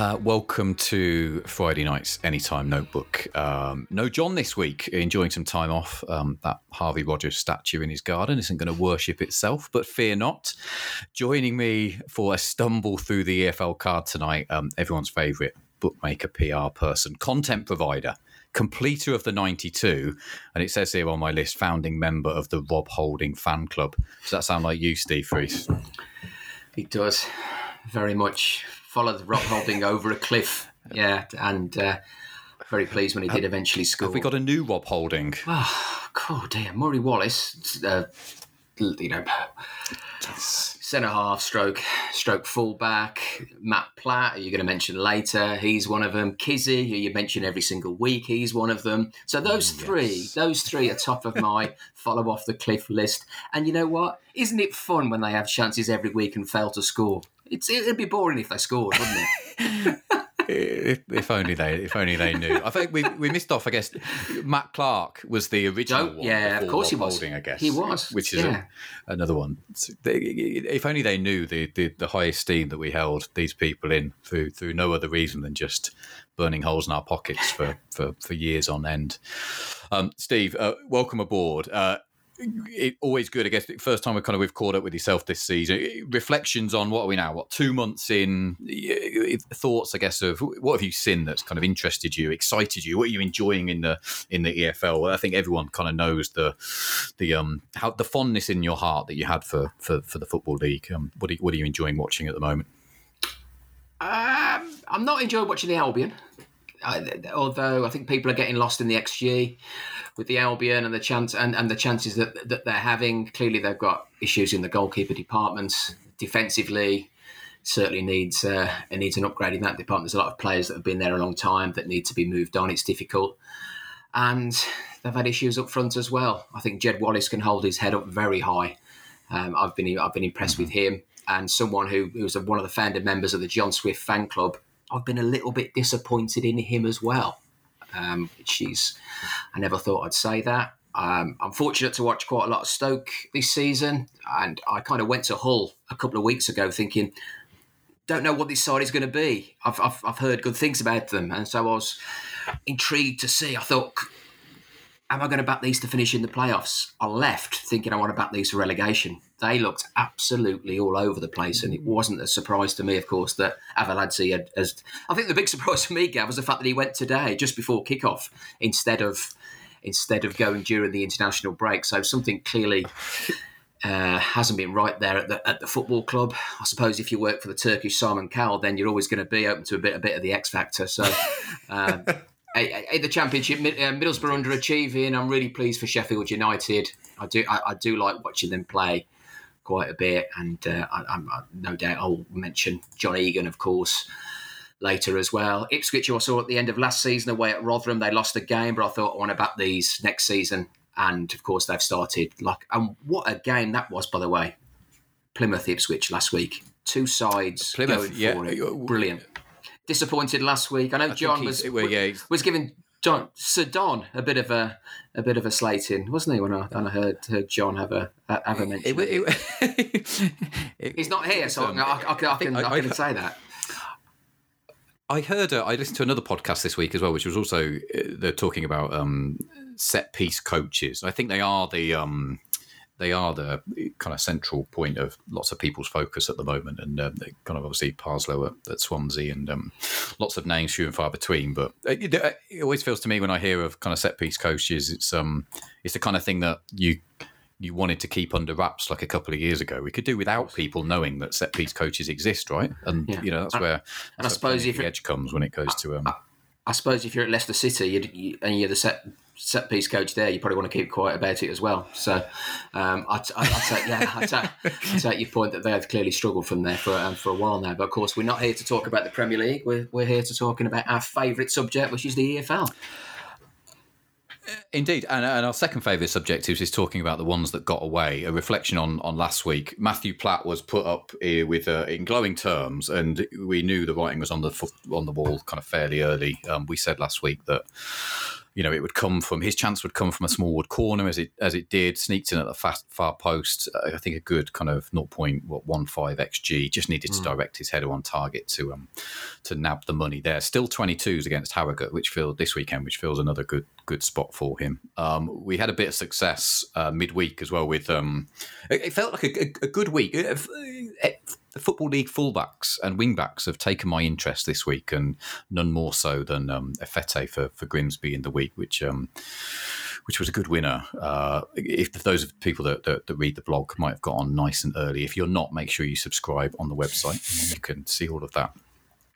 Uh, welcome to Friday night's Anytime Notebook. Um, no John this week, enjoying some time off. Um, that Harvey Rodgers statue in his garden isn't going to worship itself, but fear not. Joining me for a stumble through the EFL card tonight, um, everyone's favourite bookmaker, PR person, content provider, completer of the 92, and it says here on my list, founding member of the Rob Holding fan club. Does that sound like you, Steve Fries? It does very much followed Rob Holding over a cliff. Yeah, and uh, very pleased when he did eventually score. Have we got a new Rob Holding? Oh, God, dear. Murray Wallace, uh, you know, centre half, stroke, stroke fullback. Matt Platt, who you're going to mention later, he's one of them. Kizzy, who you mention every single week, he's one of them. So those Mm, three, yes. those three are top of my follow off the cliff list. And you know what? Isn't it fun when they have chances every week and fail to score? It's, it'd be boring if they scored, wouldn't it? if, if only they, if only they knew. I think we we missed off. I guess Matt Clark was the original Don't- one. yeah, of course he was. Holding, I guess He was, which is a- another one. If only they knew the, the the high esteem that we held these people in through through no other reason than just burning holes in our pockets for for, for years on end. Um, Steve, uh, welcome aboard. Uh, it, always good. I guess first time we've kind of we've caught up with yourself this season. Reflections on what are we now? What two months in? Thoughts, I guess, of what have you seen that's kind of interested you, excited you? What are you enjoying in the in the EFL? I think everyone kind of knows the the um how the fondness in your heart that you had for for, for the football league. Um, what are what are you enjoying watching at the moment? Um, I'm not enjoying watching the Albion, I, although I think people are getting lost in the XG with the Albion and the chance and, and the chances that that they're having. Clearly, they've got issues in the goalkeeper department. Defensively, certainly needs uh, it needs an upgrade in that department. There's a lot of players that have been there a long time that need to be moved on. It's difficult, and they've had issues up front as well. I think Jed Wallace can hold his head up very high. Um, I've been I've been impressed with him and someone who, who was one of the founder members of the John Swift fan club. I've been a little bit disappointed in him as well. Um, which is, I never thought I'd say that. Um, I'm fortunate to watch quite a lot of Stoke this season, and I kind of went to Hull a couple of weeks ago thinking, don't know what this side is going to be. I've, I've, I've heard good things about them, and so I was intrigued to see. I thought, am I going to back these to finish in the playoffs? I left thinking I want to back these for relegation. They looked absolutely all over the place, and it wasn't a surprise to me, of course, that Arveladze had. As I think the big surprise for me, Gav, was the fact that he went today just before kickoff instead of instead of going during the international break. So something clearly uh, hasn't been right there at the at the football club. I suppose if you work for the Turkish Simon Cowell, then you're always going to be open to a bit a bit of the X factor. So. Um, eh, the championship, uh, Middlesbrough underachieving. I'm really pleased for Sheffield United. I do, I, I do like watching them play quite a bit, and uh, I, I'm I, no doubt I'll mention John Egan, of course, later as well. Ipswich, I saw at the end of last season away at Rotherham, they lost a game, but I thought I want to back these next season, and of course they've started like, and what a game that was, by the way. Plymouth Ipswich last week, two sides Plymouth, going yeah. for it, brilliant. Disappointed last week. I know John was well, yeah, was giving John Sir Don a bit of a a bit of a slating, wasn't he? When I, when I heard, heard John have a have a mention. It, it. it, He's not here, so um, I, I, I, can- I think I- I, I- can say that. I heard. Uh, I listened to another podcast this week as well, which was also uh, they're talking about um, set piece coaches. I think they are the um, they are the kind of central point of lots of people's focus at the moment, and uh, they kind of obviously Parslow at, at Swansea, and um, lots of names few and far between. But it, it- it always feels to me when I hear of kind of set piece coaches, it's um, it's the kind of thing that you you wanted to keep under wraps like a couple of years ago. We could do without people knowing that set piece coaches exist, right? And Yeah. you know that's And- where and I suppose if the edge comes when it goes to um, I suppose if you're at Leicester City you'd, you, and you're the set set piece coach there, you probably want to keep quiet about it as well. So um, I, I, I take yeah, I take, I take your point that they have clearly struggled from there for um, for a while now. But of course, we're not here to talk about the Premier League. We're we're here to talking about our favourite subject, which is the EFL. Indeed, and, and our second favourite subject is, talking about the ones that got away. A reflection on, on last week. Matthew Platt was put up with uh, in glowing terms, and we knew the writing was on the on the wall kind of fairly early. Um, we said last week that you know, it would come from his chance would come from a small wood corner as it as it did, sneaked in at the fast, far post. Uh, I think a good kind of 0.15 xg. Just needed to mm. direct his header on target to um to nab the money there. Still 22s against Harrogate, which feels this weekend, which feels another good good spot for him. Um, we had a bit of success uh, midweek as well with um, it, it felt like a, a, a good week. It, the Football League fullbacks and wingbacks have taken my interest this week, and none more so than um, Efete for, for Grimsby in the week, which um, which was a good winner. Uh, if those people that, that, that, read the blog might have got on nice and early. If you're not, make sure you subscribe on the website, and you can see all of that.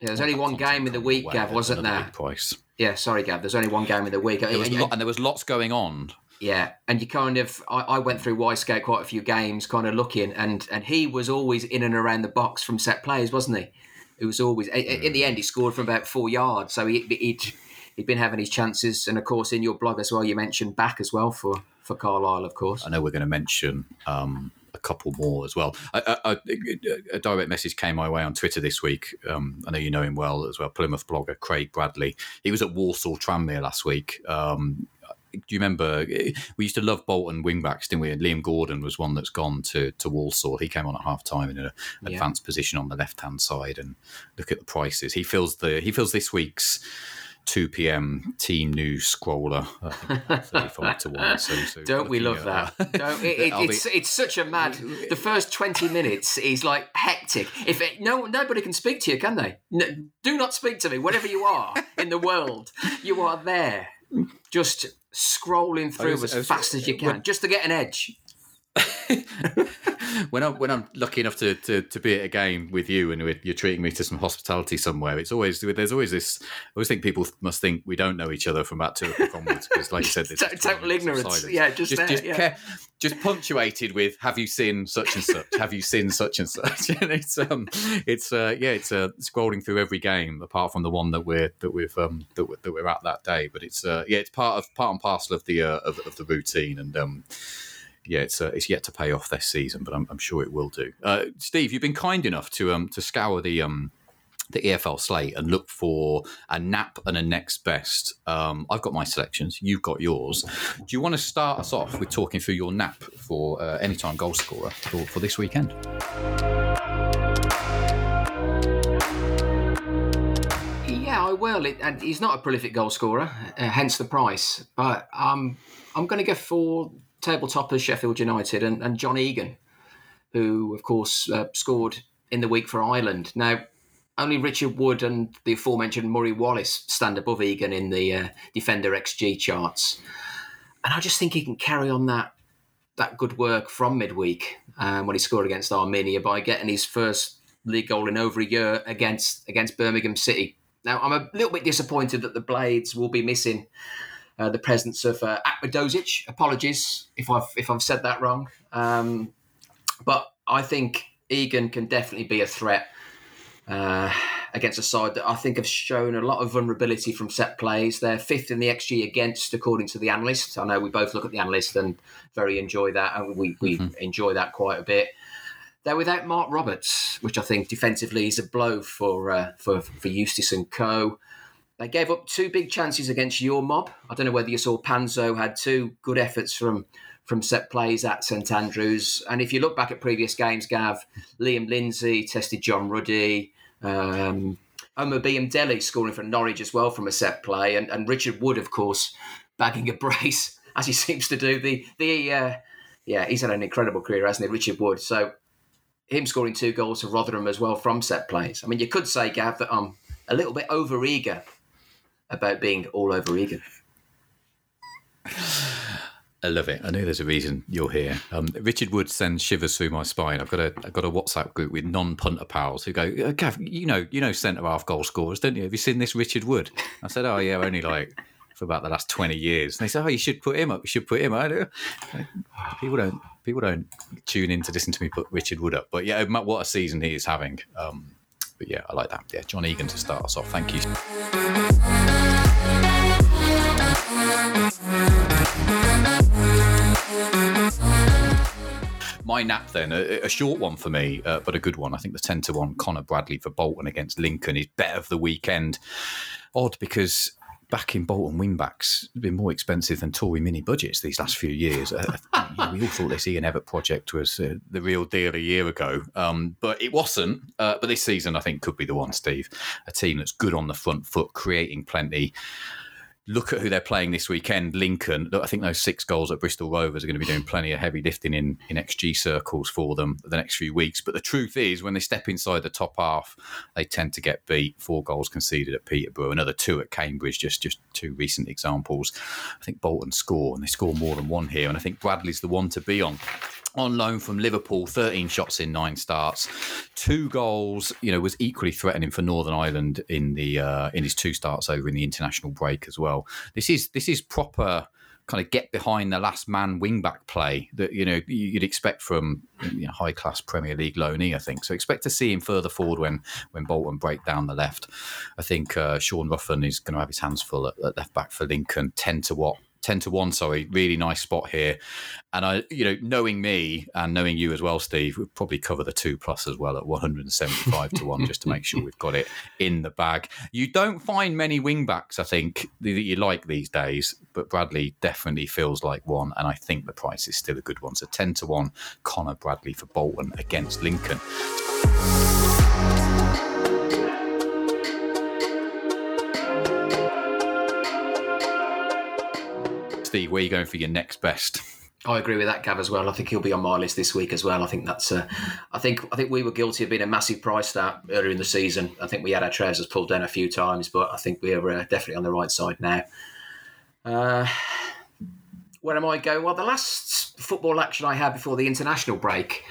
Yeah, there's only one game in the week, Gav, wasn't there? Price. Yeah, sorry, Gav. There's only one game in the week, there and, and there was lots going on yeah, and you kind of I, I went through Wyscout quite a few games, kind of looking, and and he was always in and around the box from set plays, wasn't he? It was always in the end he scored from about four yards, so he, he'd he'd been having his chances, and of course in your blog as well, you mentioned back as well for for Carlisle, of course. I know we're going to mention um, a couple more as well. I, I, a direct message came my way on Twitter this week. Um, I know you know him well as well. Plymouth blogger Craig Bradley. He was at Walsall Tranmere last week. Um, do you remember eh, we used to love Bolton wingbacks, didn't we? And Liam Gordon was one that's gone to to Walsall. He came on at half time in an yeah. advanced position on the left hand side. And look at the prices. He fills the he fills this week's. 2 p.m. team news scroller, thirty-five to one. So, so Don't we love that? Don't, it, it, it's be... it's such a mad. The first twenty minutes is like hectic. If it, no nobody can speak to you, can they? No, do not speak to me. Wherever you are in the world, you are there, just scrolling through was, as fast as you can when, just to get an edge. when I'm when I'm lucky enough to, to, to be at a game with you and you're treating me to some hospitality somewhere, it's always there's always this. I always think people must think we don't know each other from about two o'clock onwards because, like you said, this total ignorance. Yeah, just just, there, just, yeah. Care, just punctuated with "Have you seen such and such? Have you seen such and such?" and it's um, it's uh, yeah, it's uh, scrolling through every game apart from the one that we're that we've um that we're, that we're at that day. But it's uh, yeah, it's part of part and parcel of the uh, of, of the routine and um yeah, it's uh, it's yet to pay off this season, but I'm, I'm sure it will do. Uh, Steve, you've been kind enough to um to scour the um the EFL slate and look for a nap and a next best. Um, I've got my selections. You've got yours. Do you want to start us off with talking through your nap for uh, anytime goal scorer for, for this weekend? Yeah, I will. It, and he's not a prolific goal scorer, uh, hence the price. But um, I'm going to go for table toppers Sheffield United and, and John Egan, who of course uh, scored in the week for Ireland. Now, only Richard Wood and the aforementioned Murray Wallace stand above Egan in the uh, Defender XG charts, and I just think he can carry on that that good work from midweek um, when he scored against Armenia by getting his first league goal in over a year against against Birmingham City. Now, I'm a little bit disappointed that the Blades will be missing uh, the presence of uh, Akmadozic. Apologies if I've if I've said that wrong. Um, but I think Egan can definitely be a threat uh, against a side that I think have shown a lot of vulnerability from set plays. They're fifth in the XG against, according to the analysts. I know we both look at the analysts and very enjoy that, and we, we mm-hmm. enjoy that quite a bit. They're without Mark Roberts, which I think defensively is a blow for uh, for for Eustace and Co. They gave up two big chances against your mob. I don't know whether you saw Panzo had two good efforts from from set plays at St Andrews. And if you look back at previous games, Gav, Liam Lindsay tested John Ruddy. Um, Omobamidele scoring for Norwich as well from a set play, and, and Richard Wood, of course, bagging a brace as he seems to do. The the uh, yeah, he's had an incredible career, hasn't he, Richard Wood? So him scoring two goals for Rotherham as well from set plays. I mean, you could say, Gav, that I'm a little bit over eager about being all over Egan. I love it. I know there's a reason you're here. Um, Richard Wood sends shivers through my spine. I've got a I've got a WhatsApp group with non-punter pals who go, uh, Gav, you know you know centre half goal scorers, don't you? Have you seen this Richard Wood? I said, Oh yeah, only like for about the last twenty years. And they said, Oh, you should put him up. You should put him up. People don't people don't tune in to listen to me put Richard Wood up. But yeah, what a season he is having. Um, but yeah, I like that. Yeah, John Egan to start us off. Thank you. My nap then, a, a short one for me, uh, but a good one. I think the 10 to 1 Conor Bradley for Bolton against Lincoln is bet of the weekend. Odd because back in Bolton wingbacks have been more expensive than Tory mini budgets these last few years. Uh, we all thought this Ian Evatt project was uh, the real deal a year ago, um, but it wasn't. Uh, but this season, I think, could be the one, Steve. A team that's good on the front foot, creating plenty look at who they're playing this weekend. Lincoln. I think those six goals at Bristol Rovers are going to be doing plenty of heavy lifting in, in XG circles for them the next few weeks. But the truth is, when they step inside the top half, they tend to get beat. Four goals conceded at Peterborough, another two at Cambridge. Just just two recent examples. I think Bolton score, and they score more than one here. And I think Bradley's the one to be on on loan from Liverpool, 13 shots in nine starts, two goals. You know, was equally threatening for Northern Ireland in the uh, in his two starts over in the international break as well. This is this is proper kind of get behind the last man wing back play that you know you'd expect from you know, high class Premier League loanee. I think so. Expect to see him further forward when when Bolton break down the left. I think uh, Sean Roughan is going to have his hands full at, at left back for Lincoln. Ten to what 10 to 1 sorry really nice spot here. And i you know knowing me and knowing you as well steve we'd probably cover the 2 plus as well at 175 to 1 just to make sure we've got it in the bag. You don't find many wing backs i think that you like these days but bradley definitely feels like one and i think the price is still a good one. So 10 to 1 conor bradley for bolton against lincoln Steve, where are you going for your next best? I agree with that, Gav, as well. I think he'll be on my list this week as well. I think that's. Uh, I think. I think we were guilty of being a massive price start earlier in the season. I think we had our trousers pulled down a few times, but I think we're uh, definitely on the right side now. Uh, where am I going? Well, the last football action I had before the international break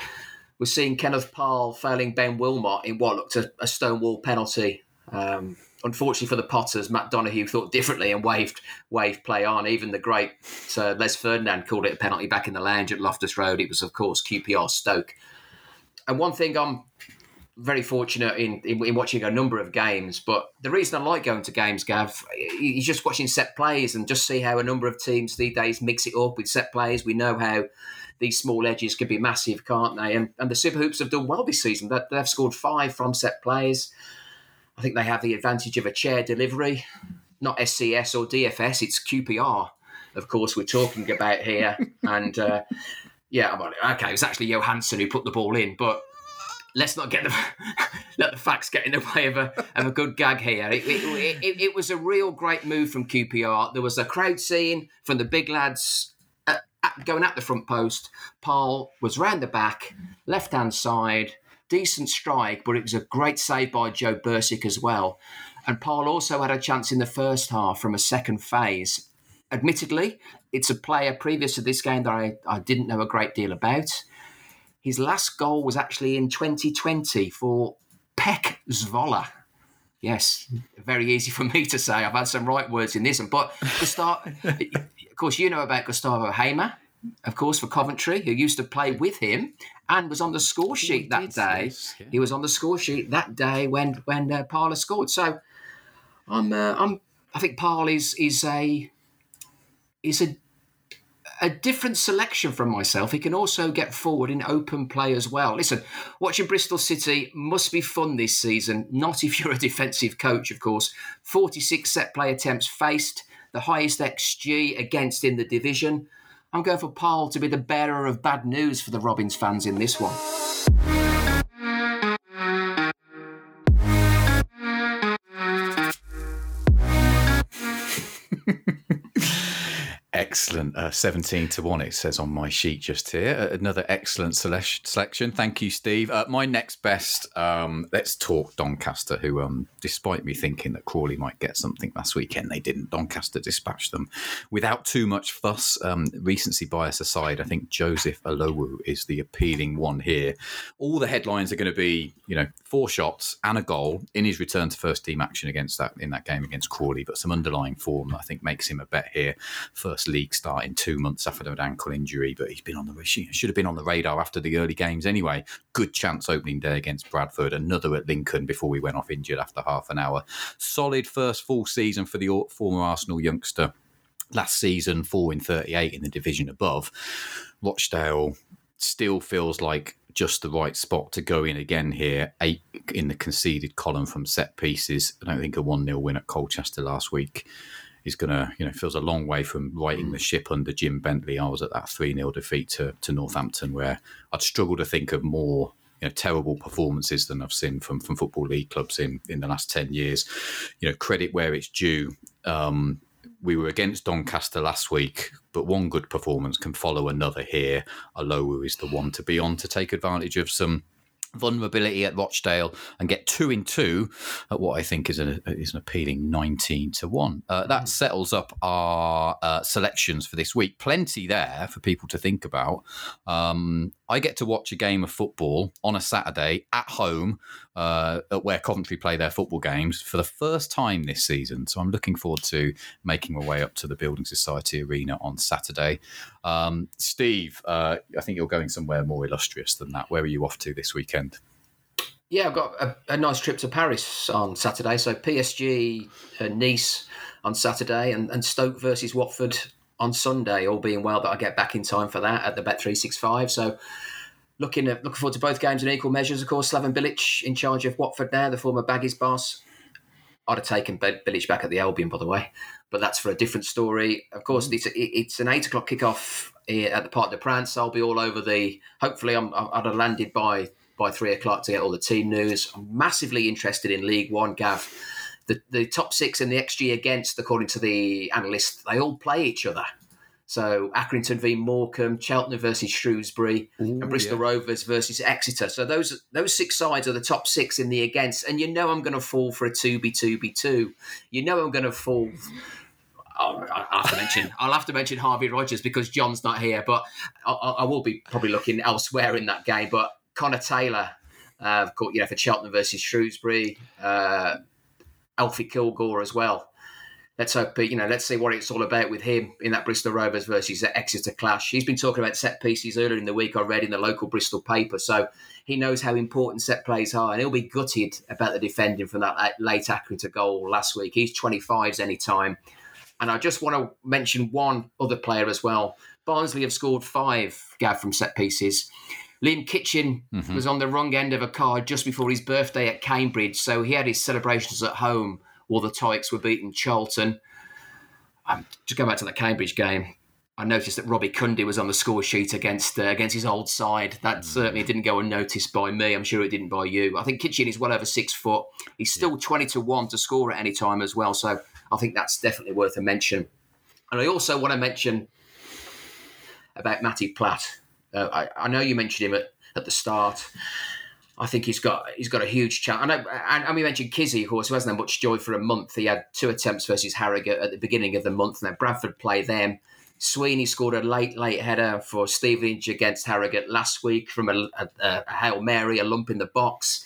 was seeing Kenneth Paal failing Ben Wilmot in what looked a, a stonewall penalty. Um, unfortunately for the Potters, Matt Donohue thought differently and waved waved play on. Even the great uh, Les Ferdinand called it a penalty back in the lounge at Loftus Road. It was, of course, QPR Stoke. And one thing I'm very fortunate in, in, in watching a number of games, but the reason I like going to games, Gav, is just watching set plays and just see how a number of teams these days mix it up with set plays. We know how these small edges can be massive, can't they? And, and the Super Hoops have done well this season. They've scored five from set plays. I think they have the advantage of a chair delivery, not SCS or DFS. It's QPR, of course, we're talking about here. and uh, yeah, okay, it was actually Johansen who put the ball in, but let's not get the let the facts get in the way of a of a good gag here. It, it, it, it, was a real great move from QPR. There was a crowd scene from the big lads at, at, going at the front post. Paal was round the back, left hand side decent strike, but it was a great save by Joe Bursik as well. And Paal also had a chance in the first half from a second phase. Admittedly, it's a player previous to this game that I, I didn't know a great deal about. His last goal was actually in 2020 for PEC Zwolle. Yes, very easy for me to say. I've had some right words in this. But Gustavo, of course, you know about Gustavo Hamer, of course, for Coventry, who used to play with him and was on the score sheet he that day. Yeah. He was on the score sheet that day when when uh, Parler scored. So I'm uh, I'm I think Paal is is a is a a different selection from myself. He can also get forward in open play as well. Listen, watching Bristol City must be fun this season. Not if you're a defensive coach, of course. 46 set play attempts faced, the highest XG against in the division. I'm going for Paal to be the bearer of bad news for the Robins fans in this one. Excellent. Uh, 17 to 1, it says on my sheet just here. Another excellent selection. Thank you, Steve. Uh, my next best, um, let's talk Doncaster, who, um, despite me thinking that Crawley might get something last weekend, they didn't. Doncaster dispatched them without too much fuss. Um, recency bias aside, I think Joseph Olowu is the appealing one here. All the headlines are going to be, you know, four shots and a goal in his return to first team action against that in that game against Crawley, but some underlying form I think makes him a bet here. First league start in two months after an ankle injury, but he's been on the should have been on the radar after the early games anyway. Good chance opening day against Bradford, another at Lincoln before we went off injured after half an hour. Solid first full season for the former Arsenal youngster. Last season, four in 38 in the division above. Rochdale still feels like just the right spot to go in again here. Eight in the conceded column from set pieces. I don't think a 1 0 win at Colchester last week he's going to, you know, feels a long way from righting the ship under Jim Bentley. I was at that 3 0 defeat to, to Northampton where I'd struggle to think of more you know, terrible performances than I've seen from, from football league clubs in, in the last 10 years. You know, credit where it's due. Um, we were against Doncaster last week, but one good performance can follow another here. Olowu is the one to be on to take advantage of some vulnerability at Rochdale and get two in two at what I think is, a, is an appealing 19 to 1. Uh, that mm. settles up our uh, selections for this week. Plenty there for people to think about. Um, I get to watch a game of football on a Saturday at home uh, at where Coventry play their football games for the first time this season. So I'm looking forward to making my way up to the Building Society Arena on Saturday. Um, Steve, uh, I think you're going somewhere more illustrious than that. Where are you off to this weekend? Yeah, I've got a, a nice trip to Paris on Saturday. So PSG, uh, Nice on Saturday, and, and Stoke versus Watford on Sunday, all being well, that I get back in time for that at the Bet three six five. So looking at looking forward to both games in equal measures. Of course, Slaven Bilic in charge of Watford now, the former Baggies boss. I'd have taken Bilic back at the Albion, by the way, but that's for a different story. Of course, mm. it's it's an eight o'clock kickoff at the Parc des Princes. I'll be all over the. Hopefully, I'm, I'd have landed by by three o'clock to get all the team news. I'm massively interested in League One, Gav the, the top six in the XG against, according to the analysts, they all play each other. So Accrington v Morecambe, Cheltenham versus Shrewsbury, Ooh, and Bristol yeah. Rovers versus Exeter. So those those six sides are the top six in the against, and you know I'm going to fall for a two b two b two. You know I'm going to fall. Oh, I have to mention. I'll have to mention Harvey Rodgers because John's not here, but I, I will be probably looking elsewhere in that game. But Connor Taylor, uh, you know, for Cheltenham versus Shrewsbury. Uh, Alfie Kilgore as well. Let's hope, you know, let's see what it's all about with him in that Bristol Rovers versus Exeter clash. He's been talking about set pieces earlier in the week. I read in the local Bristol paper, so he knows how important set plays are, and he'll be gutted about the defending from that late Accrington goal last week. He's 25s anytime. And I just want to mention one other player as well. Barnsley have scored five, Gav, from set pieces. Liam Kitching mm-hmm. was on the wrong end of a card just before his birthday at Cambridge, so he had his celebrations at home while the Tykes were beating Charlton. Um, just going back to the Cambridge game, I noticed that Robbie Cundy was on the score sheet against uh, against his old side. That mm. certainly didn't go unnoticed by me. I'm sure it didn't by you. I think Kitching is well over six foot. He's still yeah. 20 to 1 to score at any time as well. So I think that's definitely worth a mention. And I also want to mention about Matty Platt. Uh, I, I, know you mentioned him at, at the start. I think he's got he's got a huge chance. And, and we mentioned Kizzy, of course, who hasn't had much joy for a month. He had two attempts versus Harrogate at the beginning of the month. Now Bradford play them. Sweeney scored a late, late header for Stevenage against Harrogate last week from a, a, a Hail Mary, a lump in the box.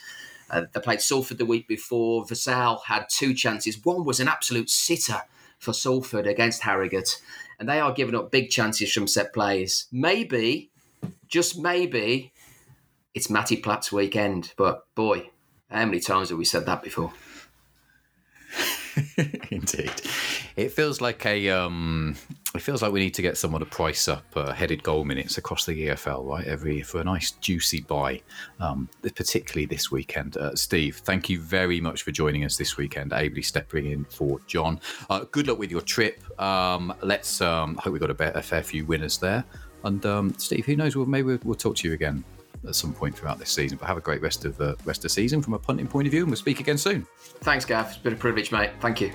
Uh, they played Salford the week before. Vassell had two chances. One was an absolute sitter for Salford against Harrogate. And they are giving up big chances from set plays. Maybe just maybe it's Matty Platt's weekend. But boy, how many times have we said that before? Indeed, it feels like a. Um, it feels like we need to get someone to price up uh, headed goal minutes across the EFL, right? Every for a nice juicy buy, um, particularly this weekend. Uh, Steve, thank you very much for joining us this weekend. Ably stepping in for John. Uh, good luck with your trip. Um, let's um, I hope we got a, a fair few winners there. And um, Steve, who knows? Well, maybe we'll, we'll, talk to you again at some point throughout this season. But have a great rest of uh, rest of the season from a punting point of view, and we'll speak again soon. Thanks, Gav. It's been a privilege, mate. Thank you.